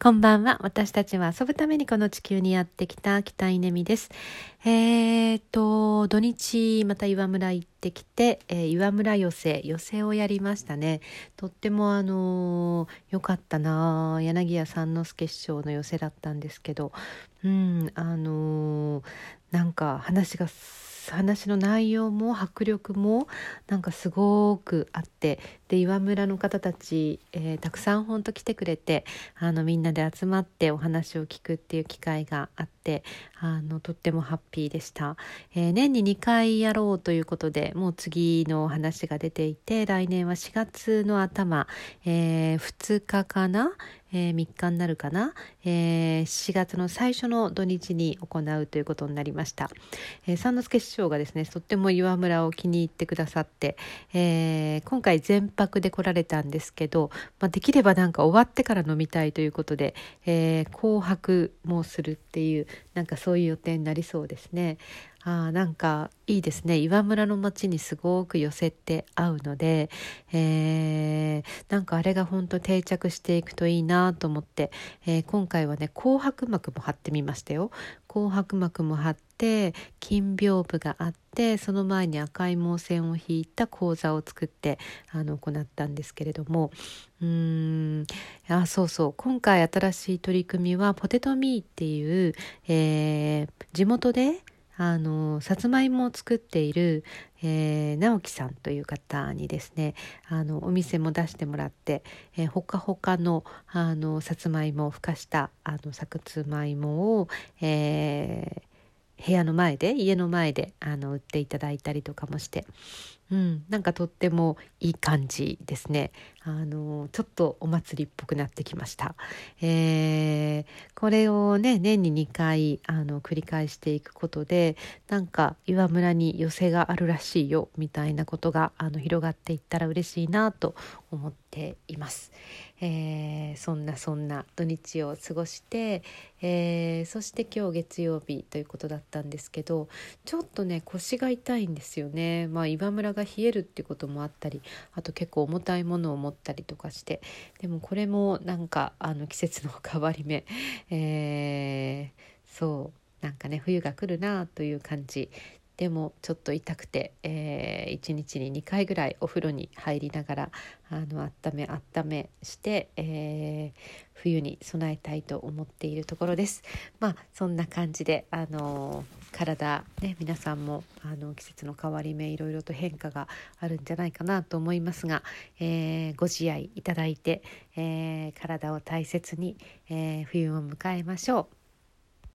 こんばんは。私たちは遊ぶためにこの地球にやってきた北稲美です。えー、っと、土日また岩村行ってきて、えー、岩村寄せ、寄せをやりましたね。とってもあのー、よかったな柳家三之助師匠の寄せだったんですけど、うん、あのー、なんか話が話の内容も迫力もなんかすごくあって。で岩村の方たち、えー、たくさん本当来てくれてあのみんなで集まってお話を聞くっていう機会があってあのとってもハッピーでした、えー、年に2回やろうということでもう次の話が出ていて来年は4月の頭、えー、2日かな？えー、3日になるかな、えー、4月の最初の土日に行うということになりました、えー、三之助師匠がですねとっても岩村を気に入ってくださって、えー、今回全泊で来られたんですけど、まあ、できればなんか終わってから飲みたいということで、えー、紅白もするっていうなんかそういう予定になりそうですね。あなんかいいですね。岩村の街にすごく寄せて合うので、えー、なんかあれが本当定着していくといいななと思って、えー、今回はね紅白幕も貼ってみましたよ。紅白幕も貼って金屏風があってその前に赤い毛線を引いた講座を作ってあの行ったんですけれどもうーんあそうそう。今回新しい取り組みはポテトミーっていう、えー、地元であのさつまいもを作っている、えー、直樹さんという方にですねあのお店も出してもらって、えー、ほかほかのあのさつまいもをふかしたあのさつまいもを、えー、部屋の前で家の前であの売っていただいたりとかもしてうん、なんかとってもいい感じですね。あのちょっとお祭りっぽくなってきました。えー、これをね年に2回あの繰り返していくことでなんか岩村に寄せがあるらしいよみたいなことがあの広がっていったら嬉しいなと思っています。えー、そんなそんな土日を過ごして、えー、そして今日月曜日ということだったんですけどちょっとね腰が痛いんですよね。まあ、岩村が冷えるってこともあったりあと結構重たいものを持ったりとかしてでもこれもなんかあの季節の変わり目、えー、そうなんかね冬が来るなという感じでもちょっと痛くて、えー、1日に2回ぐらいお風呂に入りながらあの温め温めして、えー、冬に備えたいと思っているところです。まあそんな感じであの体ね皆さんもあの季節の変わり目いろいろと変化があるんじゃないかなと思いますが、えー、ご自愛いただいて、えー、体を大切に、えー、冬を迎えましょう。